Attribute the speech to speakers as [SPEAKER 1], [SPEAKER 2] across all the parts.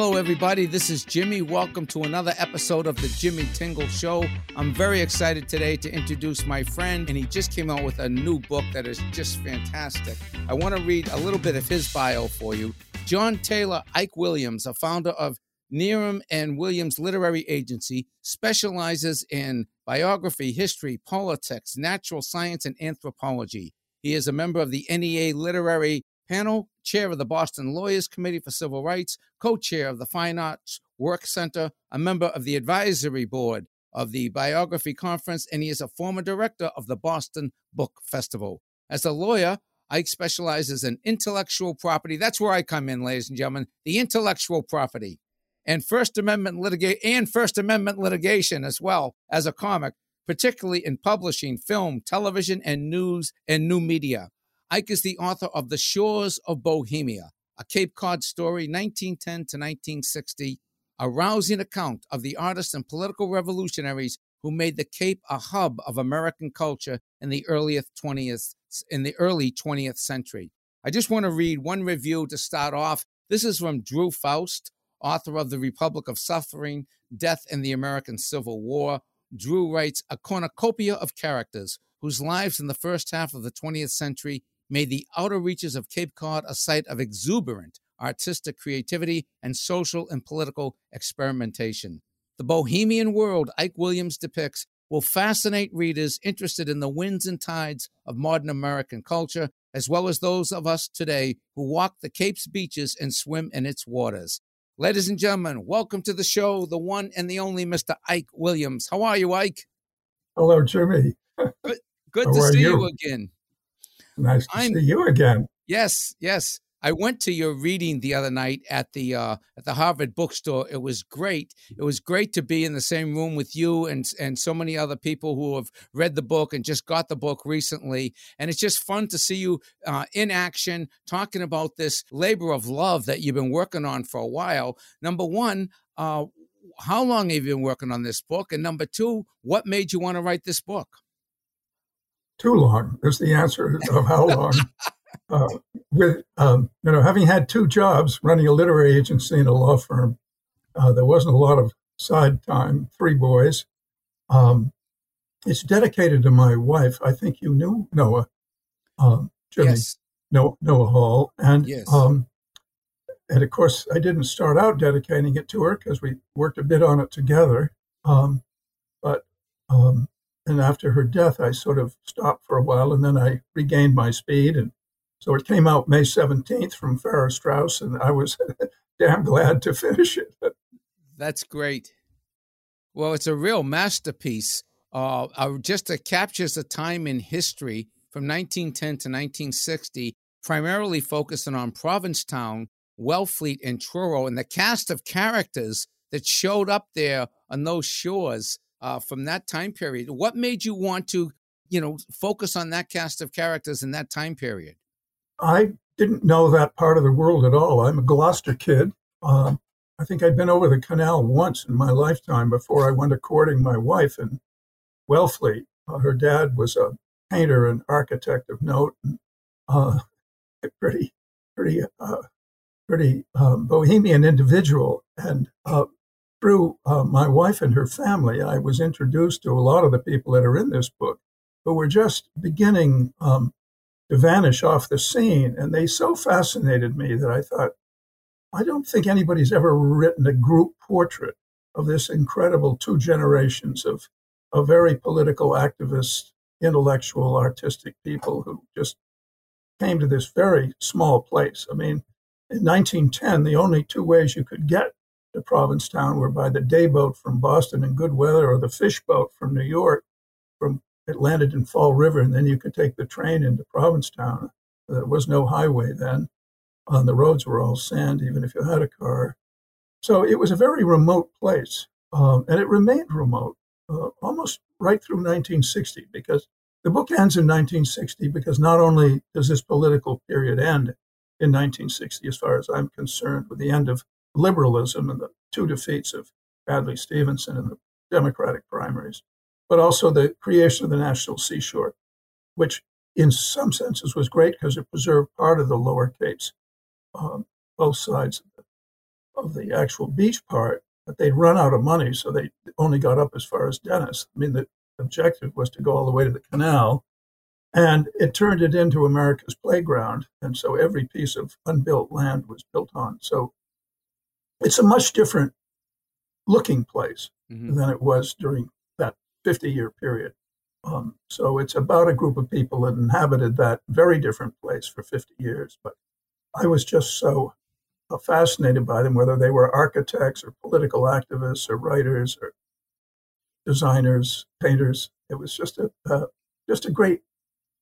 [SPEAKER 1] Hello, everybody. This is Jimmy. Welcome to another episode of the Jimmy Tingle Show. I'm very excited today to introduce my friend, and he just came out with a new book that is just fantastic. I want to read a little bit of his bio for you. John Taylor Ike Williams, a founder of Kneerim and Williams Literary Agency, specializes in biography, history, politics, natural science, and anthropology. He is a member of the NEA Literary Panel, chair of the Boston Lawyers Committee for Civil Rights, co chair of the Fine Arts Work Center, a member of the advisory board of the Biography Conference, and he is a former director of the Boston Book Festival. As a lawyer, Ike specializes in intellectual property. That's where I come in, ladies and gentlemen, the intellectual property and First Amendment litigation and First Amendment litigation as well as a comic, particularly in publishing, film, television, and news and new media. Ike is the author of The Shores of Bohemia, a Cape Cod story, 1910 to 1960, a rousing account of the artists and political revolutionaries who made the Cape a hub of American culture in the earliest 20th in the early 20th century. I just want to read one review to start off. This is from Drew Faust, author of The Republic of Suffering, Death in the American Civil War. Drew writes a cornucopia of characters whose lives in the first half of the 20th century made the outer reaches of Cape Cod a site of exuberant artistic creativity and social and political experimentation. The bohemian world Ike Williams depicts will fascinate readers interested in the winds and tides of modern American culture, as well as those of us today who walk the Cape's beaches and swim in its waters. Ladies and gentlemen, welcome to the show, the one and the only Mr. Ike Williams. How are you, Ike?
[SPEAKER 2] Hello, Jimmy.
[SPEAKER 1] Good, good to see you? you again.
[SPEAKER 2] Nice to I'm, see you again.
[SPEAKER 1] Yes, yes. I went to your reading the other night at the uh, at the Harvard bookstore. It was great. It was great to be in the same room with you and and so many other people who have read the book and just got the book recently. And it's just fun to see you uh, in action, talking about this labor of love that you've been working on for a while. Number one, uh, how long have you been working on this book? And number two, what made you want to write this book?
[SPEAKER 2] Too long is the answer of how long. uh, with um, you know, having had two jobs, running a literary agency and a law firm, uh, there wasn't a lot of side time. Three boys. Um, it's dedicated to my wife. I think you knew Noa, um, Jimmy, yes. Noa, Noa Hall, and yes. um, and of course I didn't start out dedicating it to her because we worked a bit on it together. Um, but um, and after her death, I sort of stopped for a while, and then I regained my speed. And so it came out May 17th from Farrar Straus, and I was damn glad to finish it.
[SPEAKER 1] That's great. Well, it's a real masterpiece. Uh, uh, just it captures a time in history from 1910 to 1960, primarily focusing on Provincetown, Wellfleet, and Truro, and the cast of characters that showed up there on those shores uh, from that time period. What made you want to, you know, focus on that cast of characters in that time period?
[SPEAKER 2] I didn't know that part of the world at all. I'm a Gloucester kid. Um, I think I'd been over the canal once in my lifetime before I went courting my wife in Wellfleet. Uh, her dad was a painter and architect of note, and uh, a pretty, pretty, uh, pretty um, bohemian individual. And uh, through uh, my wife and her family, I was introduced to a lot of the people that are in this book who were just beginning um, to vanish off the scene. And they so fascinated me that I thought, I don't think anybody's ever written a group portrait of this incredible two generations of, of very political activists, intellectual, artistic people who just came to this very small place. I mean, in 1910, the only two ways you could get to Provincetown were by the day boat from Boston in good weather or the fish boat from New York. From it landed in Fall River, and then you could take the train into Provincetown. There was no highway then. On the roads were all sand, even if you had a car. So it was a very remote place, um, and it remained remote uh, almost right through 1960 because the book ends in 1960 because not only does this political period end in 1960, as far as I'm concerned, with the end of liberalism and the two defeats of Adlai Stevenson in the Democratic primaries, but also the creation of the National Seashore, which in some senses was great because it preserved part of the lower capes, um, both sides of the, of the actual beach part, but they'd run out of money, so they only got up as far as Dennis. I mean, the objective was to go all the way to the canal, and it turned it into America's playground. And so every piece of unbuilt land was built on. So it's a much different looking place mm-hmm. than it was during that 50 year period. Um, so it's about a group of people that inhabited that very different place for 50 years. But I was just so uh, fascinated by them, whether they were architects or political activists or writers or designers, painters. It was just a uh, just a great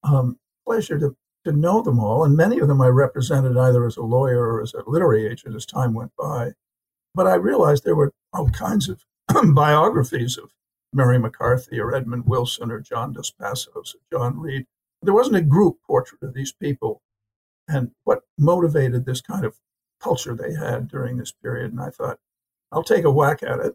[SPEAKER 2] um, pleasure to to know them all, and many of them I represented either as a lawyer or as a literary agent as time went by. But I realized there were all kinds of biographies of Mary McCarthy or Edmund Wilson or John Dos Passos or John Reed. There wasn't a group portrait of these people and what motivated this kind of culture they had during this period. And I thought, I'll take a whack at it.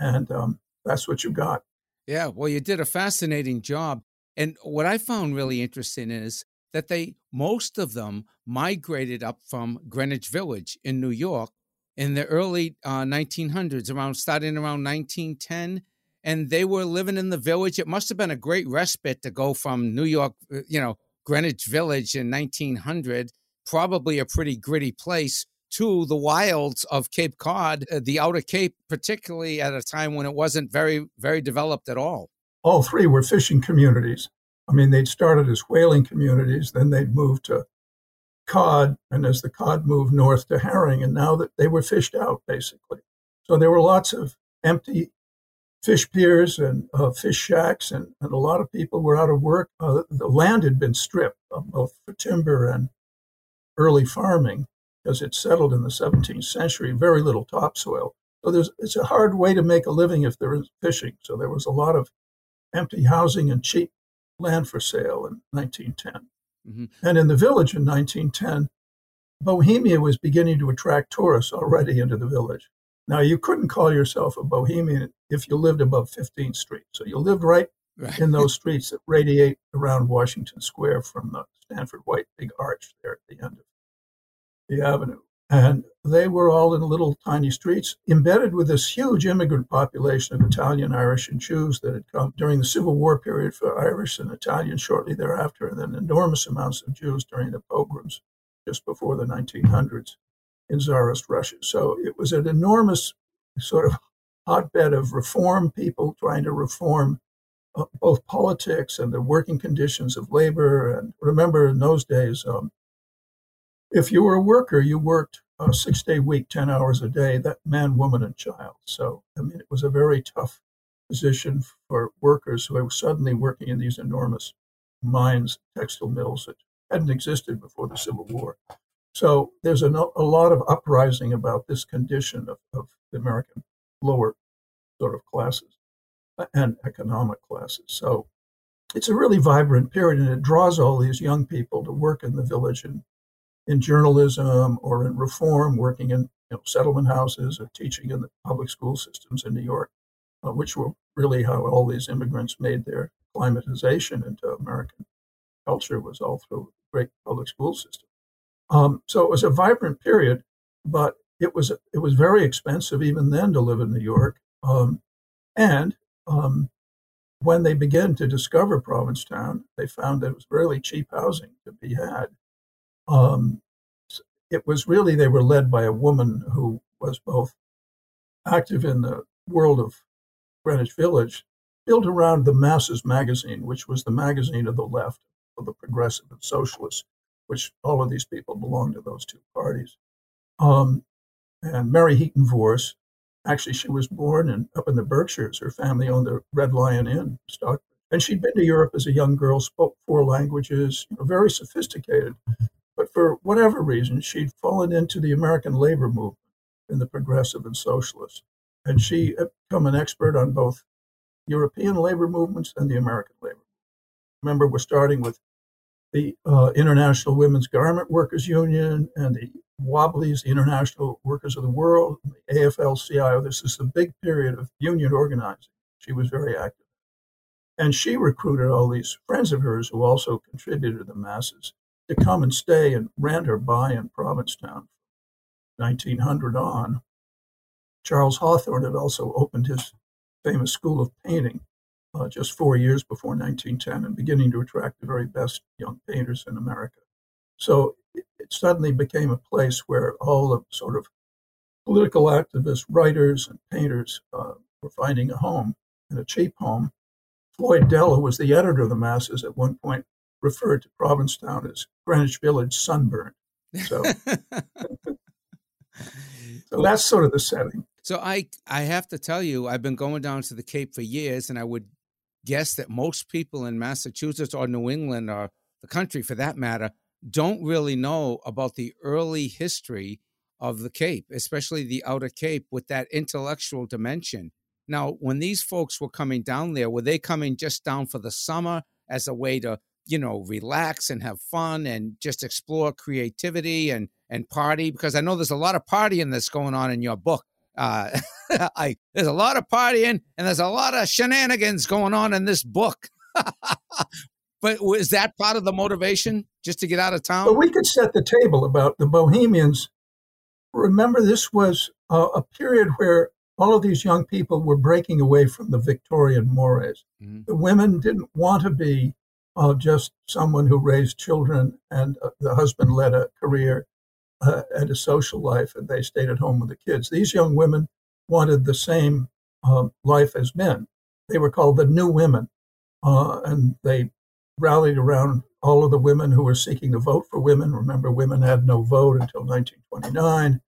[SPEAKER 2] And um, that's what you got.
[SPEAKER 1] Yeah, well, you did a fascinating job. And what I found really interesting is that they, most of them, migrated up from Greenwich Village in New York in the early uh, 1900s, around starting around 1910. And they were living in the village. It must have been a great respite to go from New York, uh, you know, Greenwich Village in 1900, probably a pretty gritty place, to the wilds of Cape Cod, uh, the Outer Cape, particularly at a time when it wasn't very, very developed at all.
[SPEAKER 2] All three were fishing communities. I mean, they'd started as whaling communities, then they'd moved to cod, and as the cod moved north to herring, and now that they were fished out, basically. So there were lots of empty fish piers and uh, fish shacks, and, and a lot of people were out of work. Uh, the land had been stripped, uh, both for timber and early farming, because it settled in the 17th century, very little topsoil. So there's, it's a hard way to make a living if there is fishing. So there was a lot of empty housing and cheap land for sale in 1910. Mm-hmm. And in the village in 1910, Bohemia was beginning to attract tourists already into the village. Now, you couldn't call yourself a Bohemian if you lived above 15th Street. So you lived right, right. in those streets that radiate around Washington Square from the Stanford White big arch there at the end of the avenue. And they were all in little tiny streets, embedded with this huge immigrant population of Italian, Irish, and Jews that had come during the Civil War period for Irish and Italians shortly thereafter, and then enormous amounts of Jews during the pogroms just before the 1900s in Tsarist Russia. So it was an enormous sort of hotbed of reform, people trying to reform uh, both politics and the working conditions of labor. And remember, in those days, um, if you were a worker, you worked a six day week, 10 hours a day, that man, woman, and child. So, I mean, it was a very tough position for workers who were suddenly working in these enormous mines, textile mills that hadn't existed before the Civil War. So there's a, a lot of uprising about this condition of, of the American lower sort of classes uh, and economic classes. So it's a really vibrant period, and it draws all these young people to work in the village and in journalism or in reform, working in you know, settlement houses or teaching in the public school systems in New York, uh, which were really how all these immigrants made their climatization into American culture was all through the great public school system. Um, so it was a vibrant period, but it was it was very expensive even then to live in New York. Um, and um, when they began to discover Provincetown, they found that it was really cheap housing to be had. Um, it was really they were led by a woman who was both active in the world of Greenwich Village, built around the Masses magazine, which was the magazine of the left, of the progressive and socialists which all of these people belong to those two parties. Um, and Mary Heaton Vorse, actually, she was born in, up in the Berkshires. Her family owned the Red Lion Inn, Stockbridge. And she'd been to Europe as a young girl, spoke four languages, you know, very sophisticated. But for whatever reason, she'd fallen into the American labor movement in the progressive and socialist. And she had become an expert on both European labor movements and the American labor. Remember, we're starting with the uh, International Women's Garment Workers Union and the Wobblies, the International Workers of the World, the AFL-CIO. This is a big period of union organizing. She was very active. And she recruited all these friends of hers who also contributed to the masses to come and stay and rent or buy in Provincetown 1900 on. Charles Hawthorne had also opened his famous school of painting uh, just four years before 1910 and beginning to attract the very best young painters in America. So it, suddenly became a place where all the sort of political activists, writers, and painters uh, were finding a home and a cheap home. Floyd Dell, who was the editor of the Masses, at one point referred to Provincetown as Greenwich Village sunburned. So, so that's sort of the setting.
[SPEAKER 1] So I I have to tell you, I've been going down to the Cape for years, and I would guess that most people in Massachusetts or New England or the country for that matter don't really know about the early history of the Cape, especially the Outer Cape with that intellectual dimension. Now, when these folks were coming down there, were they coming just down for the summer as a way to, you know, relax and have fun and just explore creativity and and party? Because I know there's a lot of partying that's going on in your book. Uh, I there's a lot of partying and there's a lot of shenanigans going on in this book. but was that part of the motivation just to get out of town?
[SPEAKER 2] But we could set the table about the Bohemians. Remember, this was uh, a period where all of these young people were breaking away from the Victorian mores. Mm-hmm. The women didn't want to be uh, just someone who raised children and uh, the husband led a career uh, and a social life and they stayed at home with the kids. These young women wanted the same um, life as men. They were called the New Women, uh, and they rallied around all of the women who were seeking to vote for women. Remember, women had no vote until 1929.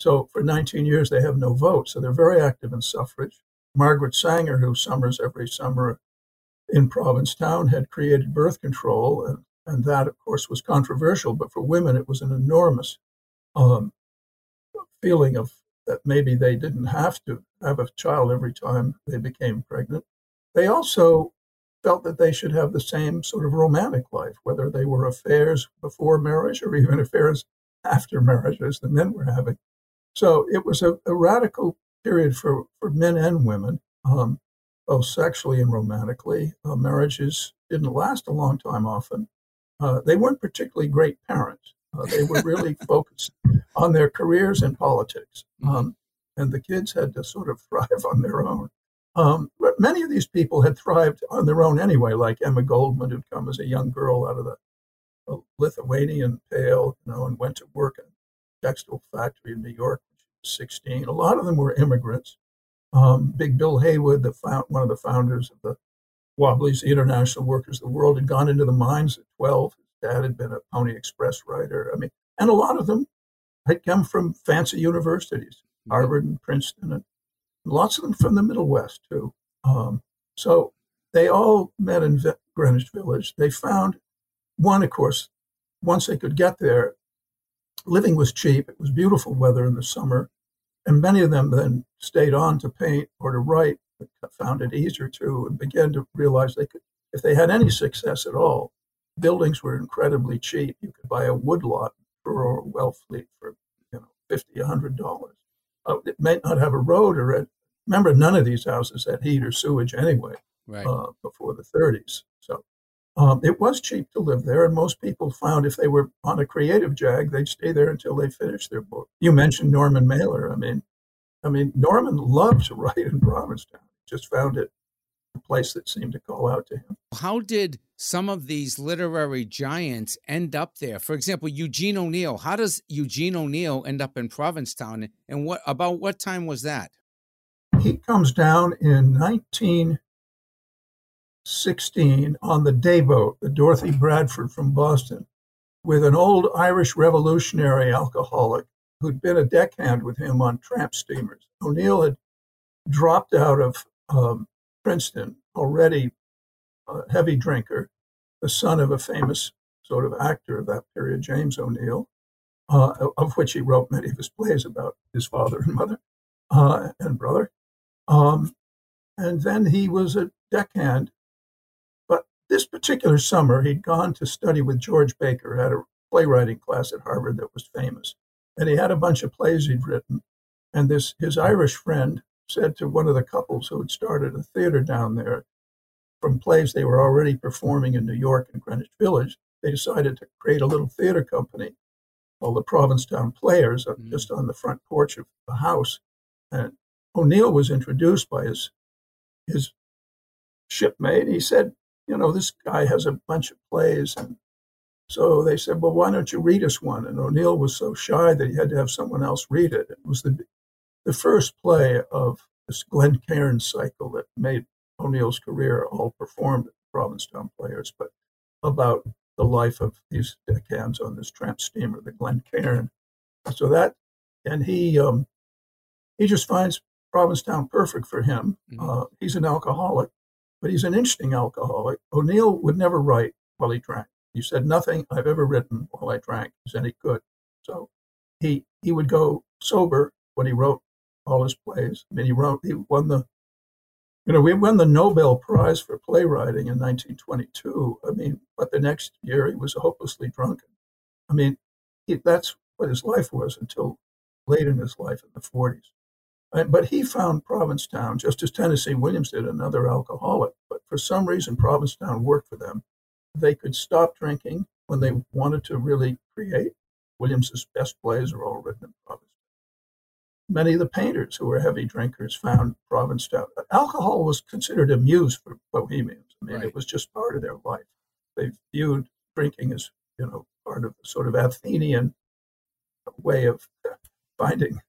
[SPEAKER 2] So for 19 years, they have no vote. So they're very active in suffrage. Margaret Sanger, who summers every summer in Provincetown, had created birth control. And, and that, of course, was controversial. But for women, it was an enormous um, feeling of that maybe they didn't have to have a child every time they became pregnant. They also felt that they should have the same sort of romantic life, whether they were affairs before marriage or even affairs after marriage, as the men were having. So it was a, a radical period for, for men and women, um, both sexually and romantically. Uh, marriages didn't last a long time often. Uh, they weren't particularly great parents. Uh, they were really focused on their careers and politics. Um, and the kids had to sort of thrive on their own. Um, but many of these people had thrived on their own anyway, like Emma Goldman, who'd come as a young girl out of the, the Lithuanian Pale, you know, and went to work in a textile factory in New York when she was 16. A lot of them were immigrants. Um, Big Bill Haywood, the found, one of the founders of the Wobblies, the International Workers of the World, had gone into the mines at 12. His dad had been a Pony Express writer. I mean, and a lot of them had come from fancy universities. Harvard and Princeton, and lots of them from the Middle West too. Um, so they all met in Greenwich Village. They found one, of course, once they could get there, living was cheap. It was beautiful weather in the summer, and many of them then stayed on to paint or to write. Found it easier to, and began to realize they could, if they had any success at all, buildings were incredibly cheap. You could buy a woodlot for Wellfleet for you know fifty, a hundred dollars. Uh, it may not have a road or a, remember, none of these houses had heat or sewage anyway right. uh, before the 30s. Um, it was cheap to live there, and most people found if they were on a creative jag, they'd stay there until they finished their book. You mentioned Norman Mailer. I mean, I mean, Norman loved to write in Provincetown. Just found it a place that seemed to call out to him.
[SPEAKER 1] How did some of these literary giants end up there? For example, Eugene O'Neill. How does Eugene O'Neill end up in Provincetown, and what about what time was that?
[SPEAKER 2] He comes down in 1916 on the day boat, the Dorothy Bradford from Boston, with an old Irish revolutionary alcoholic who'd been a deckhand with him on tramp steamers. O'Neill had dropped out of um, Princeton, already a heavy drinker, the son of a famous sort of actor of that period, James O'Neill, uh, of which he wrote many of his plays about his father and mother uh, and brother. Um, and then he was a deckhand. This particular summer, he'd gone to study with George Baker, had a playwriting class at Harvard that was famous. And he had a bunch of plays he'd written. And this his Irish friend said to one of the couples who had started a theater down there from plays they were already performing in New York and Greenwich Village, they decided to create a little theater company called the Provincetown Players, mm-hmm. just on the front porch of the house. And O'Neill was introduced by his his shipmate. He said, you know, this guy has a bunch of plays. And so they said, well, why don't you read us one? And O'Neill was so shy that he had to have someone else read it. It was the, the first play of this Glencairn cycle that made O'Neill's career all performed at Provincetown Players, but about the life of these deckhands on this tramp steamer, the Glen Cairn. So that, and he um, he just finds Provincetown perfect for him. Mm-hmm. Uh, he's an alcoholic, but he's an interesting alcoholic. O'Neill would never write while he drank. He said, Nothing I've ever written while I drank is any good. So he he would go sober when he wrote all his plays. I mean, he wrote, he won the, you know, we won the Nobel Prize for playwriting in 1922. I mean, but the next year he was hopelessly drunken. I mean, he, that's what his life was until late in his life in the 40s. But he found Provincetown, just as Tennessee Williams did, another alcoholic. But for some reason, Provincetown worked for them. They could stop drinking when they wanted to really create. Williams's best plays are all written in Provincetown. Many of the painters who were heavy drinkers found Provincetown. Alcohol was considered a muse for Bohemians. I mean, right. it was just part of their life. They viewed drinking as, you know, part of a sort of Athenian way of finding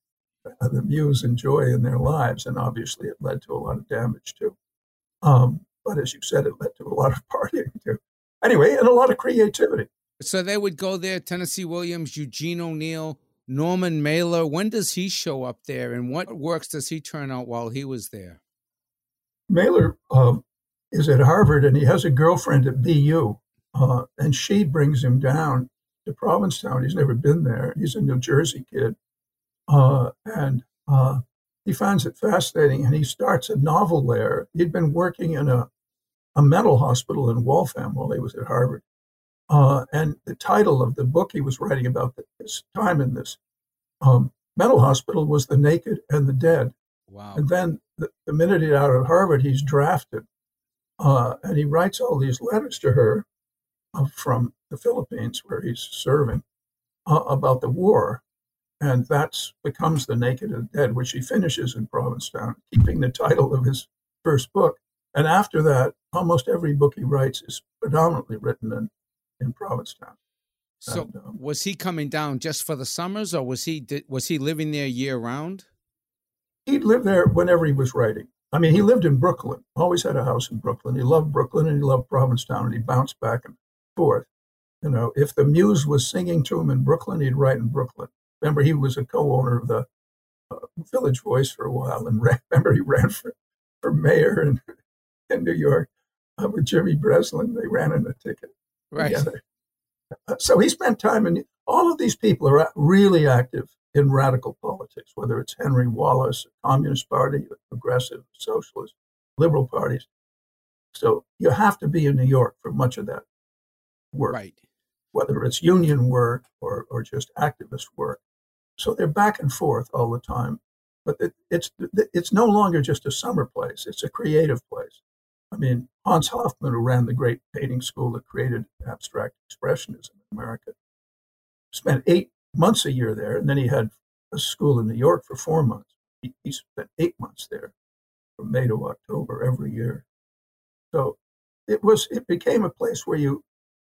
[SPEAKER 2] the muse and joy in their lives. And obviously, it led to a lot of damage too. Um, but as you said, it led to a lot of partying too. Anyway, and a lot of creativity.
[SPEAKER 1] So they would go there, Tennessee Williams, Eugene O'Neill, Norman Mailer. When does he show up there and what works does he turn out while he was there?
[SPEAKER 2] Mailer um, is at Harvard and he has a girlfriend at BU. Uh, and she brings him down to Provincetown. He's never been there. He's a New Jersey kid. Uh, and uh, he finds it fascinating and he starts a novel there. He'd been working in a, a mental hospital in Waltham while he was at Harvard. Uh, and the title of the book he was writing about his time in this um, mental hospital was The Naked and the Dead.
[SPEAKER 1] Wow.
[SPEAKER 2] And then the, the minute he's out of Harvard, he's drafted. Uh, and he writes all these letters to her uh, from the Philippines, where he's serving, uh, about the war and that becomes The Naked and Dead, which he finishes in Provincetown, keeping the title of his first book. And after that, almost every book he writes is predominantly written in, in Provincetown.
[SPEAKER 1] So, and, um, was he coming down just for the summers, or was he was he living there year round?
[SPEAKER 2] He'd live there whenever he was writing. I mean, he lived in Brooklyn. Always had a house in Brooklyn. He loved Brooklyn and he loved Provincetown, and he bounced back and forth. You know, if the muse was singing to him in Brooklyn, he'd write in Brooklyn. Remember, he was a co-owner of the uh, Village Voice for a while, and ran, remember he ran for, for mayor in, in New York uh, with Jimmy Breslin. They ran in a ticket
[SPEAKER 1] right. together.
[SPEAKER 2] Uh, so he spent time, and all of these people are really active in radical politics, whether it's Henry Wallace, Communist Party, Progressive, Socialist, Liberal parties. So you have to be in New York for much of that work.
[SPEAKER 1] Right.
[SPEAKER 2] Whether it's union work or, or just activist work. So they're back and forth all the time. But it, it's it's no longer just a summer place; it's a creative place. I mean, Hans Hofmann, who ran the great painting school that created abstract expressionism in America, spent eight months a year there, and then he had a school in New York for four months. He, he spent eight months there, from May to October every year. So it was it became a place where you,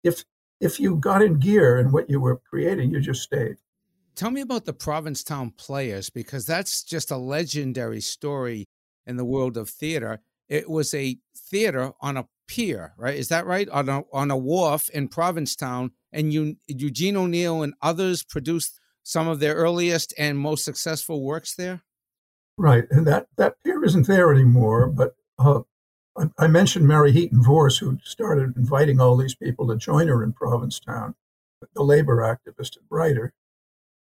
[SPEAKER 2] if if you got in gear and what you were creating, you just stayed.
[SPEAKER 1] Tell me about the Provincetown Players because that's just a legendary story in the world of theater. It was a theater on a pier, right? Is that right? On a on a wharf in Provincetown, and you, Eugene O'Neill and others produced some of their earliest and most successful works there.
[SPEAKER 2] Right, and that that pier isn't there anymore. But uh, I, I mentioned Mary Heaton Vorse, who started inviting all these people to join her in Provincetown, the labor activist and writer.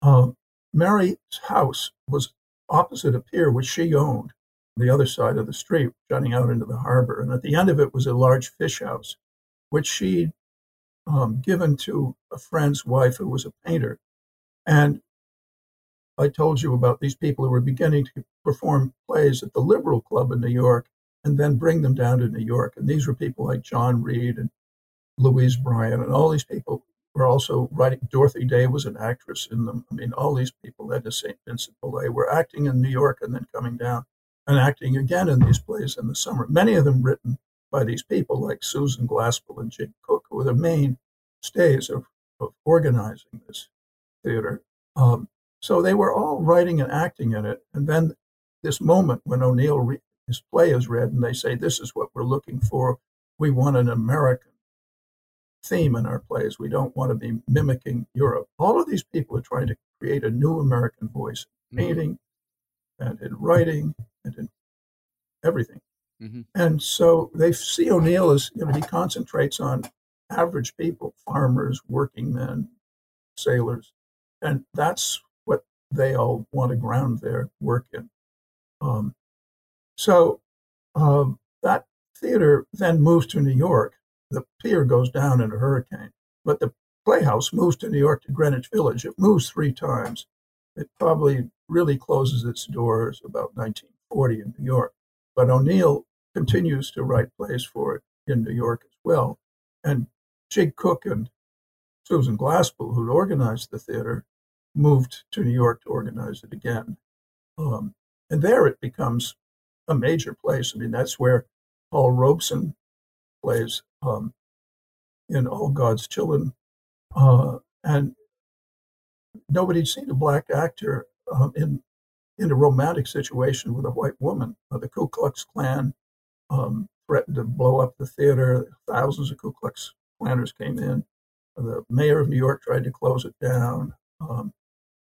[SPEAKER 2] Um, Mary's house was opposite a pier which she owned, the other side of the street, jutting out into the harbor. And at the end of it was a large fish house, which she'd um, given to a friend's wife who was a painter. And I told you about these people who were beginning to perform plays at the Liberal Club in New York and then bring them down to New York. And these were people like John Reed and Louise Bryant and all these people were also writing. Dorothy Day was an actress in them. I mean, all these people the St. Vincent Millay were acting in New York and then coming down and acting again in these plays in the summer. Many of them written by these people like Susan Glaspell and Jig Cook, who were the mainstays of, of organizing this theater. Um, so they were all writing and acting in it. And then this moment when O'Neill, re- his play is read, and they say, This is what we're looking for. We want an American theme in our plays. We don't want to be mimicking Europe. All of these people are trying to create a new American voice in mm-hmm. painting and in writing and in everything. Mm-hmm. And so they see O'Neill as, you know, he concentrates on average people, farmers, working men, sailors. And that's what they all want to ground their work in. Um, so um, that theater then moves to New York. The pier goes down in a hurricane, but the Playhouse moves to New York to Greenwich Village. It moves three times. It probably really closes its doors about 1940 in New York. But O'Neill continues to write plays for it in New York as well. And Jig Cook and Susan Glaspell, who organized the theater, moved to New York to organize it again. Um, and there it becomes a major place. I mean, that's where Paul Robeson plays um, in All God's Children. Uh, and nobody'd seen a black actor um, in in a romantic situation with a white woman. Uh, the Ku Klux Klan um, threatened to blow up the theater. Thousands of Ku Klux Klanners came in. The mayor of New York tried to close it down. Um,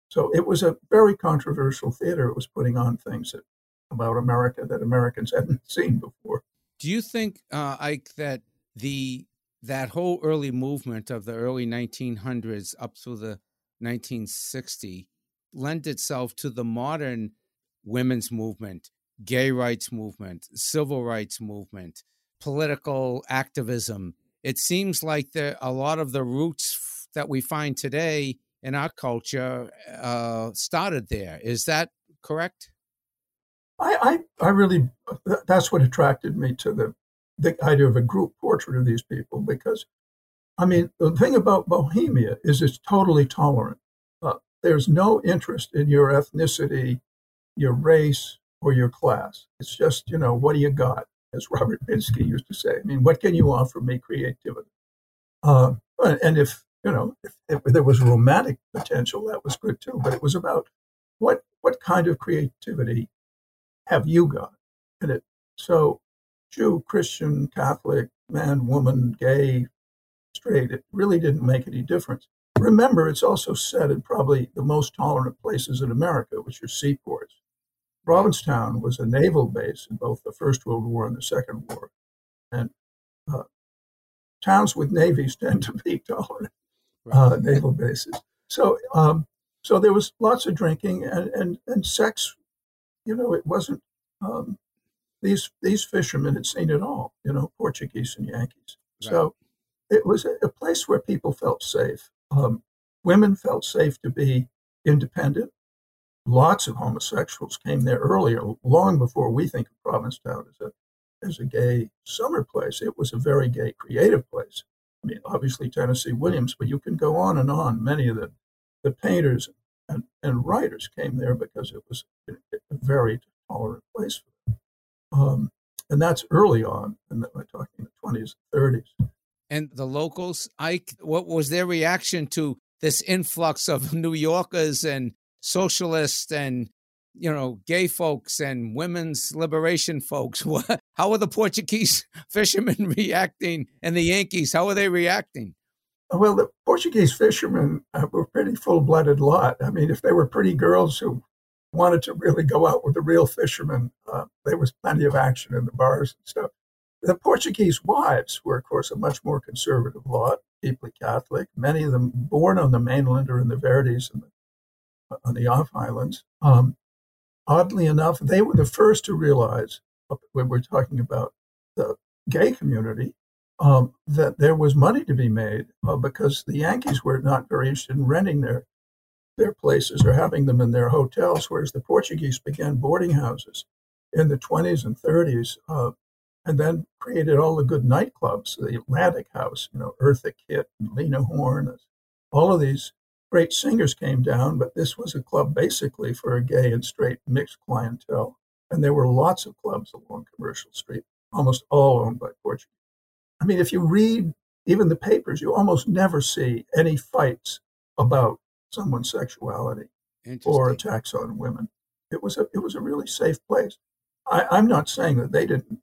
[SPEAKER 2] so it was a very controversial theater. It was putting on things that, about America that Americans hadn't seen before.
[SPEAKER 1] Do you think, uh, Ike, that the that whole early movement of the early 1900s up through the 1960 lent itself to the modern women's movement, gay rights movement, civil rights movement, political activism? It seems like there a lot of the roots that we find today in our culture uh, started there. Is that correct?
[SPEAKER 2] I, I, I really, that's what attracted me to the, the idea of a group portrait of these people because, I mean, the thing about Bohemia is it's totally tolerant. Uh, there's no interest in your ethnicity, your race, or your class. It's just, you know, what do you got? As Robert Minsky used to say. I mean, what can you offer me? Creativity. Uh, and if you know, if, if, there was romantic potential, that was good too. But it was about what what kind of creativity have you got in it? So, Jew, Christian, Catholic, man, woman, gay, straight, it really didn't make any difference. Remember, it's also set in probably the most tolerant places in America, which are seaports. Provincetown was a naval base in both the First World War and the Second War. And uh, towns with navies tend to be tolerant uh, naval bases. So, um, so there was lots of drinking and, and, and sex. You know, it wasn't um, these these fishermen had seen it all. You know, Portuguese and Yankees. Right. So it was a, a, place where people felt safe. Um, women felt safe to be independent. Lots of homosexuals came there earlier, long before we think of Provincetown as a as a gay summer place. It was a very gay, creative place. I mean, obviously Tennessee Williams, but you can go on and on. Many of the, the painters and, and writers came there because it was a, very tolerant place. Um, and that's early on, and we're talking the 20s 30s.
[SPEAKER 1] And the locals, Ike, what was their reaction to this influx of New Yorkers and socialists and you know, gay folks and women's liberation folks. How are the Portuguese fishermen reacting and the Yankees? How are they reacting?
[SPEAKER 2] Well, the Portuguese fishermen uh, were a pretty full blooded lot. I mean, if they were pretty girls who wanted to really go out with the real fishermen, uh, there was plenty of action in the bars and stuff. The Portuguese wives were, of course, a much more conservative lot, deeply Catholic, many of them born on the mainland or in the Verdes and on the off islands. Um, oddly enough, they were the first to realize when we're talking about the gay community um, that there was money to be made uh, because the Yankees were not very interested in renting their their places or having them in their hotels, whereas the Portuguese began boarding houses in the 20s and 30s, uh, and then created all the good nightclubs, the Atlantic House, you know, Eartha Kitt and Lena Horne, all of these great singers came down, but this was a club basically for a gay and straight mixed clientele. And there were lots of clubs along Commercial Street, almost all owned by Portuguese. I mean, if you read even the papers, you almost never see any fights about someone's sexuality or attacks on women. It was a it was a really safe place. I, I'm not saying that they didn't,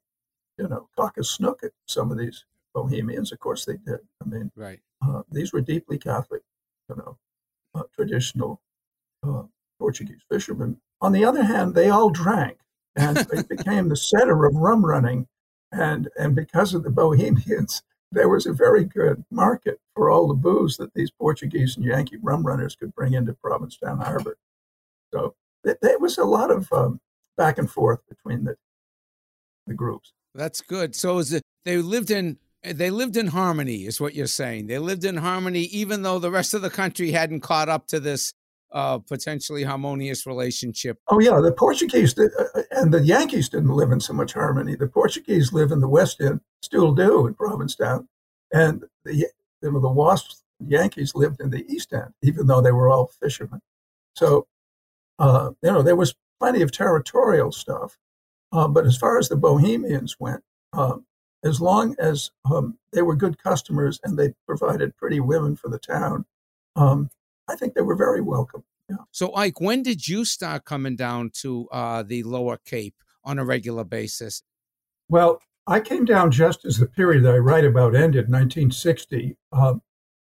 [SPEAKER 2] you know, cock a snook at some of these Bohemians. Of course they did. I mean,
[SPEAKER 1] right.
[SPEAKER 2] Uh, these were deeply Catholic, you know, uh, traditional uh, Portuguese fishermen. On the other hand, they all drank, and it became the center of rum running. And and because of the Bohemians, there was a very good market for all the booze that these Portuguese and Yankee rum runners could bring into Provincetown Harbor. So there was a lot of um, back and forth between the the groups.
[SPEAKER 1] That's good. So is it they lived in they lived in harmony, is what you're saying. They lived in harmony, even though the rest of the country hadn't caught up to this uh, potentially harmonious relationship.
[SPEAKER 2] Oh yeah, the Portuguese did, uh, uh, and the Yankees didn't live in so much harmony. The Portuguese live in the West End, still do in Provincetown, and the know, the Wasps Yankees lived in the East End, even though they were all fishermen. So, uh, you know, there was plenty of territorial stuff. Uh, but as far as the Bohemians went, um, as long as um, they were good customers and they provided pretty women for the town, um, I think they were very welcome. Yeah.
[SPEAKER 1] So, Ike, when did you start coming down to uh, the Lower Cape on a regular basis?
[SPEAKER 2] Well, I came down just as the period that I write about ended, 1960. Um,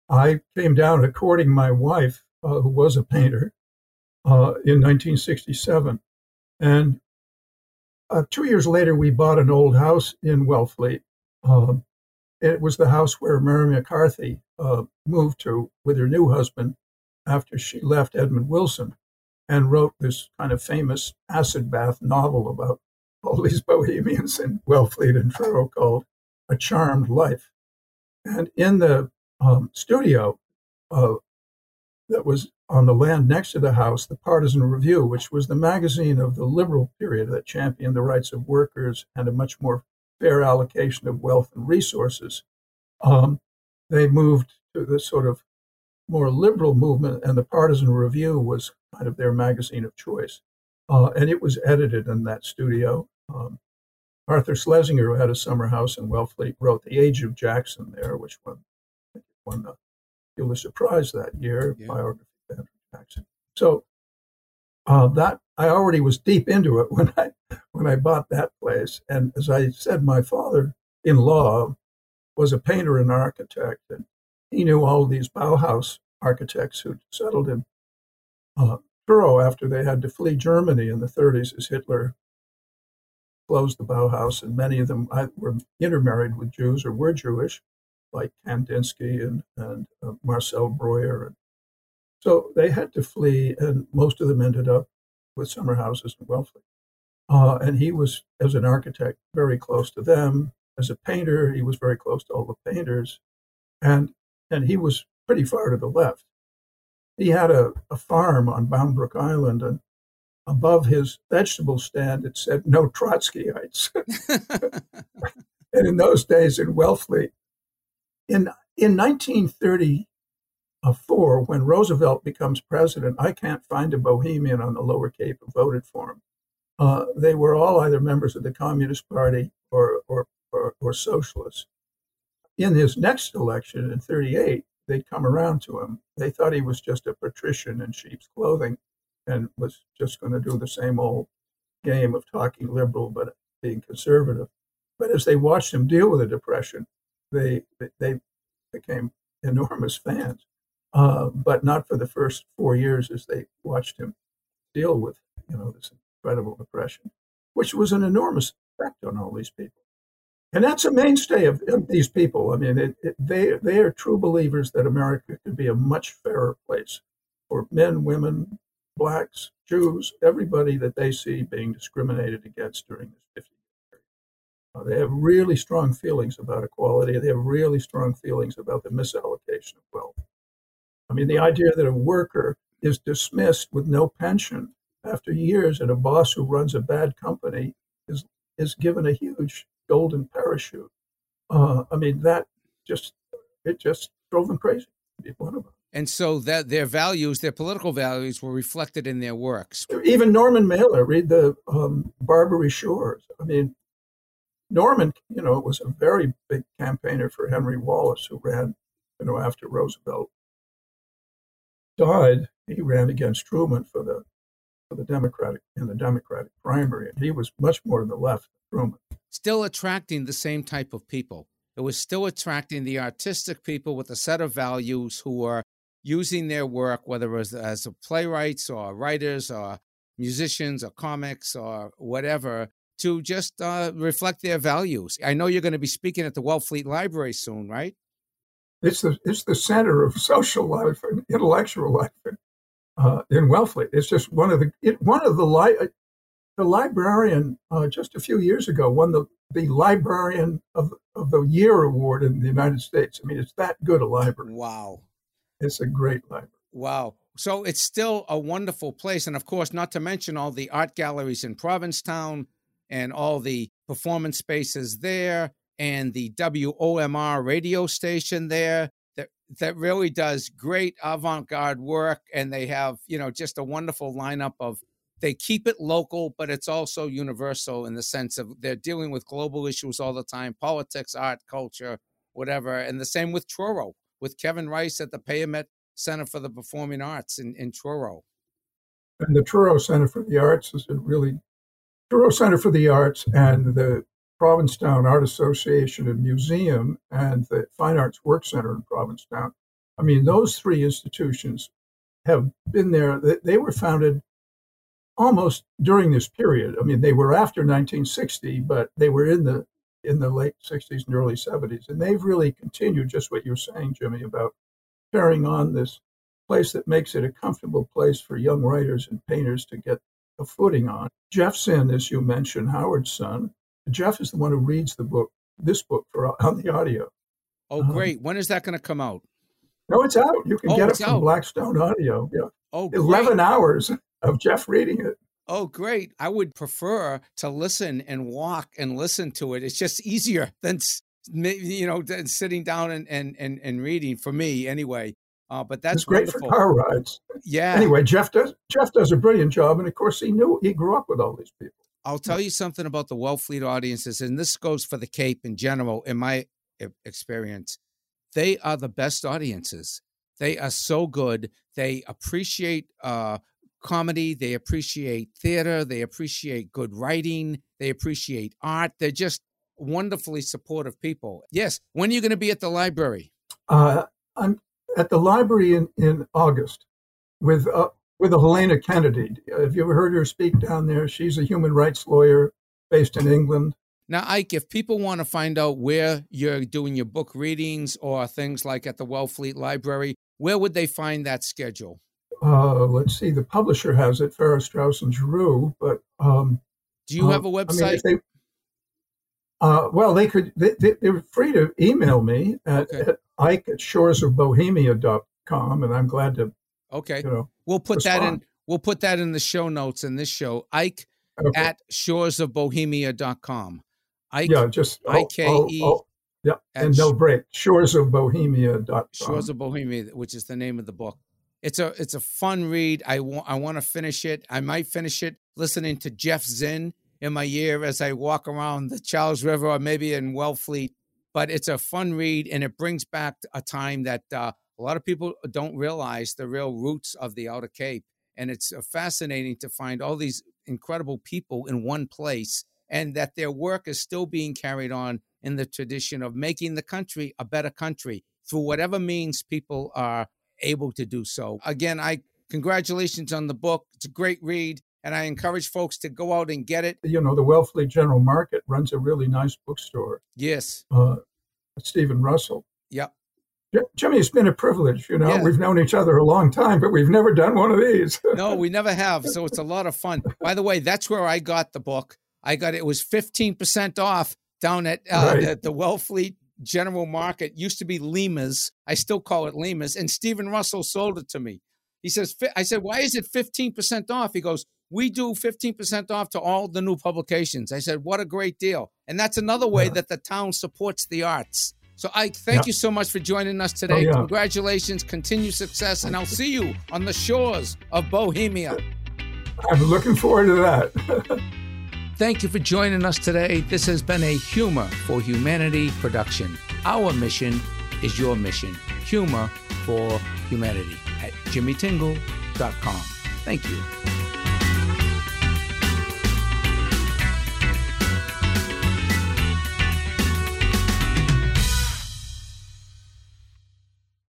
[SPEAKER 2] I came down to courting my wife, uh, who was a painter, uh, in 1967. And uh, two years later, we bought an old house in Wellfleet. Um, it was the house where Mary McCarthy uh, moved to with her new husband after she left Edmund Wilson and wrote this kind of famous acid bath novel about all these bohemians in Wellfleet and Truro called A Charmed Life. And in the um, studio uh, that was on the land next to the house, the Partisan Review, which was the magazine of the liberal period that championed the rights of workers and a much more fair allocation of wealth and resources, um, they moved to this sort of more liberal movement, and the Partisan Review was kind of their magazine of choice. Uh, and it was edited in that studio. Um, Arthur Schlesinger, who had a summer house in Wellfleet, wrote The Age of Jackson there, which won, won the Pulitzer Prize that year, yeah. biography of Andrew Jackson. So uh, that I already was deep into it when I when I bought that place. And as I said, my father-in-law was a painter and architect, and he knew all these Bauhaus architects who settled in uh, after they had to flee Germany in the 30s as Hitler closed the Bauhaus, and many of them were intermarried with Jews or were Jewish, like Kandinsky and, and uh, Marcel Breuer. So they had to flee, and most of them ended up with summer houses in Wellfleet. Uh, and he was, as an architect, very close to them. As a painter, he was very close to all the painters. And and he was pretty far to the left. He had a, a farm on Bound Brook Island, and above his vegetable stand it said "No Trotskyites." and in those days in Wellfleet, in in 1934, when Roosevelt becomes president, I can't find a Bohemian on the Lower Cape who voted for him. Uh, they were all either members of the Communist Party or, or, or, or socialists in his next election in 38, they'd come around to him. They thought he was just a patrician in sheep's clothing and was just going to do the same old game of talking liberal but being conservative. But as they watched him deal with the depression, they they became enormous fans. Uh, but not for the first four years as they watched him deal with you know this incredible depression, which was an enormous effect on all these people and that's a mainstay of, of these people. I mean, it, it, they they are true believers that America could be a much fairer place for men, women, blacks, Jews, everybody that they see being discriminated against during this 50 year period. Uh, they have really strong feelings about equality. They have really strong feelings about the misallocation of wealth. I mean, the idea that a worker is dismissed with no pension after years and a boss who runs a bad company is is given a huge golden parachute. Uh, I mean, that just it just drove them crazy. One of them.
[SPEAKER 1] And so that their values, their political values, were reflected in their works.
[SPEAKER 2] Even Norman Mailer, read the um, Barbary Shores. I mean, Norman, you know, was a very big campaigner for Henry Wallace, who ran, you know, after Roosevelt died. He ran against Truman for the for the Democratic in the Democratic primary, and he was much more to the left than Truman.
[SPEAKER 1] Still attracting the same type of people. It was still attracting the artistic people with a set of values who were using their work, whether it was as playwrights or writers or musicians or comics or whatever, to just uh, reflect their values. I know you're going to be speaking at the Wellfleet Library soon, right?
[SPEAKER 2] It's the it's the center of social life and intellectual life in, uh, in Wellfleet. It's just one of the it, one of the li- the librarian uh, just a few years ago won the the librarian of of the year award in the United States. I mean, it's that good a library.
[SPEAKER 1] Wow,
[SPEAKER 2] it's a great library.
[SPEAKER 1] Wow. So it's still a wonderful place. And of course, not to mention all the art galleries in Provincetown and all the performance spaces there and the WOMR radio station there that that really does great avant-garde work and they have, you know, just a wonderful lineup of they keep it local, but it's also universal in the sense of they're dealing with global issues all the time, politics, art, culture, whatever. And the same with Truro, with Kevin Rice at the Payomet Center for the Performing Arts in, in Truro.
[SPEAKER 2] And the Truro Center for the Arts is a really Truro Center for the Arts and the Provincetown Art Association and Museum and the Fine Arts Work Center in Provincetown. I mean, those three institutions have been there. They were founded almost during this period. I mean, they were after 1960, but they were in the in the late 60s and early 70s, and they've really continued just what you're saying, Jimmy, about carrying on this place that makes it a comfortable place for young writers and painters to get a footing on. Jeff Zinn, as you mentioned, Howard's son. Jeff is the one who reads the book, this book, for on the audio.
[SPEAKER 1] Oh, um, great! Um, when is that going to come out?
[SPEAKER 2] No, it's out. You can oh, get it from out. Blackstone Audio. Yeah.
[SPEAKER 1] Oh,
[SPEAKER 2] great. eleven hours of Jeff reading it.
[SPEAKER 1] Oh, great! I would prefer to listen and walk and listen to it. It's just easier than you know than sitting down and and and, and reading for me anyway. Uh, but that's
[SPEAKER 2] it's great
[SPEAKER 1] wonderful.
[SPEAKER 2] for car rides.
[SPEAKER 1] Yeah.
[SPEAKER 2] Anyway, Jeff does Jeff does a brilliant job, and of course, he knew he grew up with all these people.
[SPEAKER 1] I'll tell you something about the Wellfleet audiences, and this goes for the Cape in general. In my experience, they are the best audiences. They are so good. They appreciate uh, comedy. They appreciate theater. They appreciate good writing. They appreciate art. They're just wonderfully supportive people. Yes. When are you going to be at the library?
[SPEAKER 2] Uh, I'm at the library in, in August with uh, with a Helena Kennedy. Have you ever heard her speak down there? She's a human rights lawyer based in England.
[SPEAKER 1] Now, Ike, if people want to find out where you're doing your book readings or things like at the Wellfleet Library, where would they find that schedule?
[SPEAKER 2] Uh, let's see. The publisher has it, Farrar Straus and Giroux. But um,
[SPEAKER 1] do you have a website? I mean,
[SPEAKER 2] they, uh, well, they could. They, they, are free to email me at, okay. at Ike at shoresofbohemia.com, and I'm glad to.
[SPEAKER 1] Okay.
[SPEAKER 2] You know,
[SPEAKER 1] we'll put
[SPEAKER 2] respond.
[SPEAKER 1] that in. We'll put that in the show notes in this show. Ike okay. at shoresofbohemia.com. Ike.
[SPEAKER 2] Yeah, just
[SPEAKER 1] I K E.
[SPEAKER 2] Yeah, and no break. Shoresofbohemia.com.
[SPEAKER 1] Shores of Bohemia, which is the name of the book. It's a it's a fun read. I want I want to finish it. I might finish it listening to Jeff Zinn in my ear as I walk around the Charles River or maybe in Wellfleet but it's a fun read and it brings back a time that uh, a lot of people don't realize the real roots of the Outer Cape. And it's uh, fascinating to find all these incredible people in one place and that their work is still being carried on in the tradition of making the country a better country through whatever means people are able to do so. Again, I congratulations on the book. It's a great read and I encourage folks to go out and get it.
[SPEAKER 2] You know, the Wellfleet General Market runs a really nice bookstore.
[SPEAKER 1] Yes.
[SPEAKER 2] Uh, Stephen Russell.
[SPEAKER 1] Yep.
[SPEAKER 2] Jimmy, it's been a privilege. You know, yeah. we've known each other a long time, but we've never done one of these.
[SPEAKER 1] no, we never have. So it's a lot of fun. By the way, that's where I got the book. I got it was 15% off down at, uh, right. at the Wellfleet General Market. Used to be Lima's. I still call it Lima's. And Stephen Russell sold it to me. He says, I said, why is it 15% off? He goes, we do 15% off to all the new publications. I said, what a great deal. And that's another way yeah. that the town supports the arts. So, Ike, thank you so much for joining us today.
[SPEAKER 2] Oh, yeah.
[SPEAKER 1] Congratulations, continue success, and I'll see you on the shores of Bohemia.
[SPEAKER 2] I'm looking forward to that.
[SPEAKER 1] Thank you for joining us today. This has been a Humor for Humanity production. Our mission is your mission. Humor for Humanity at jimmytingle.com. Thank you.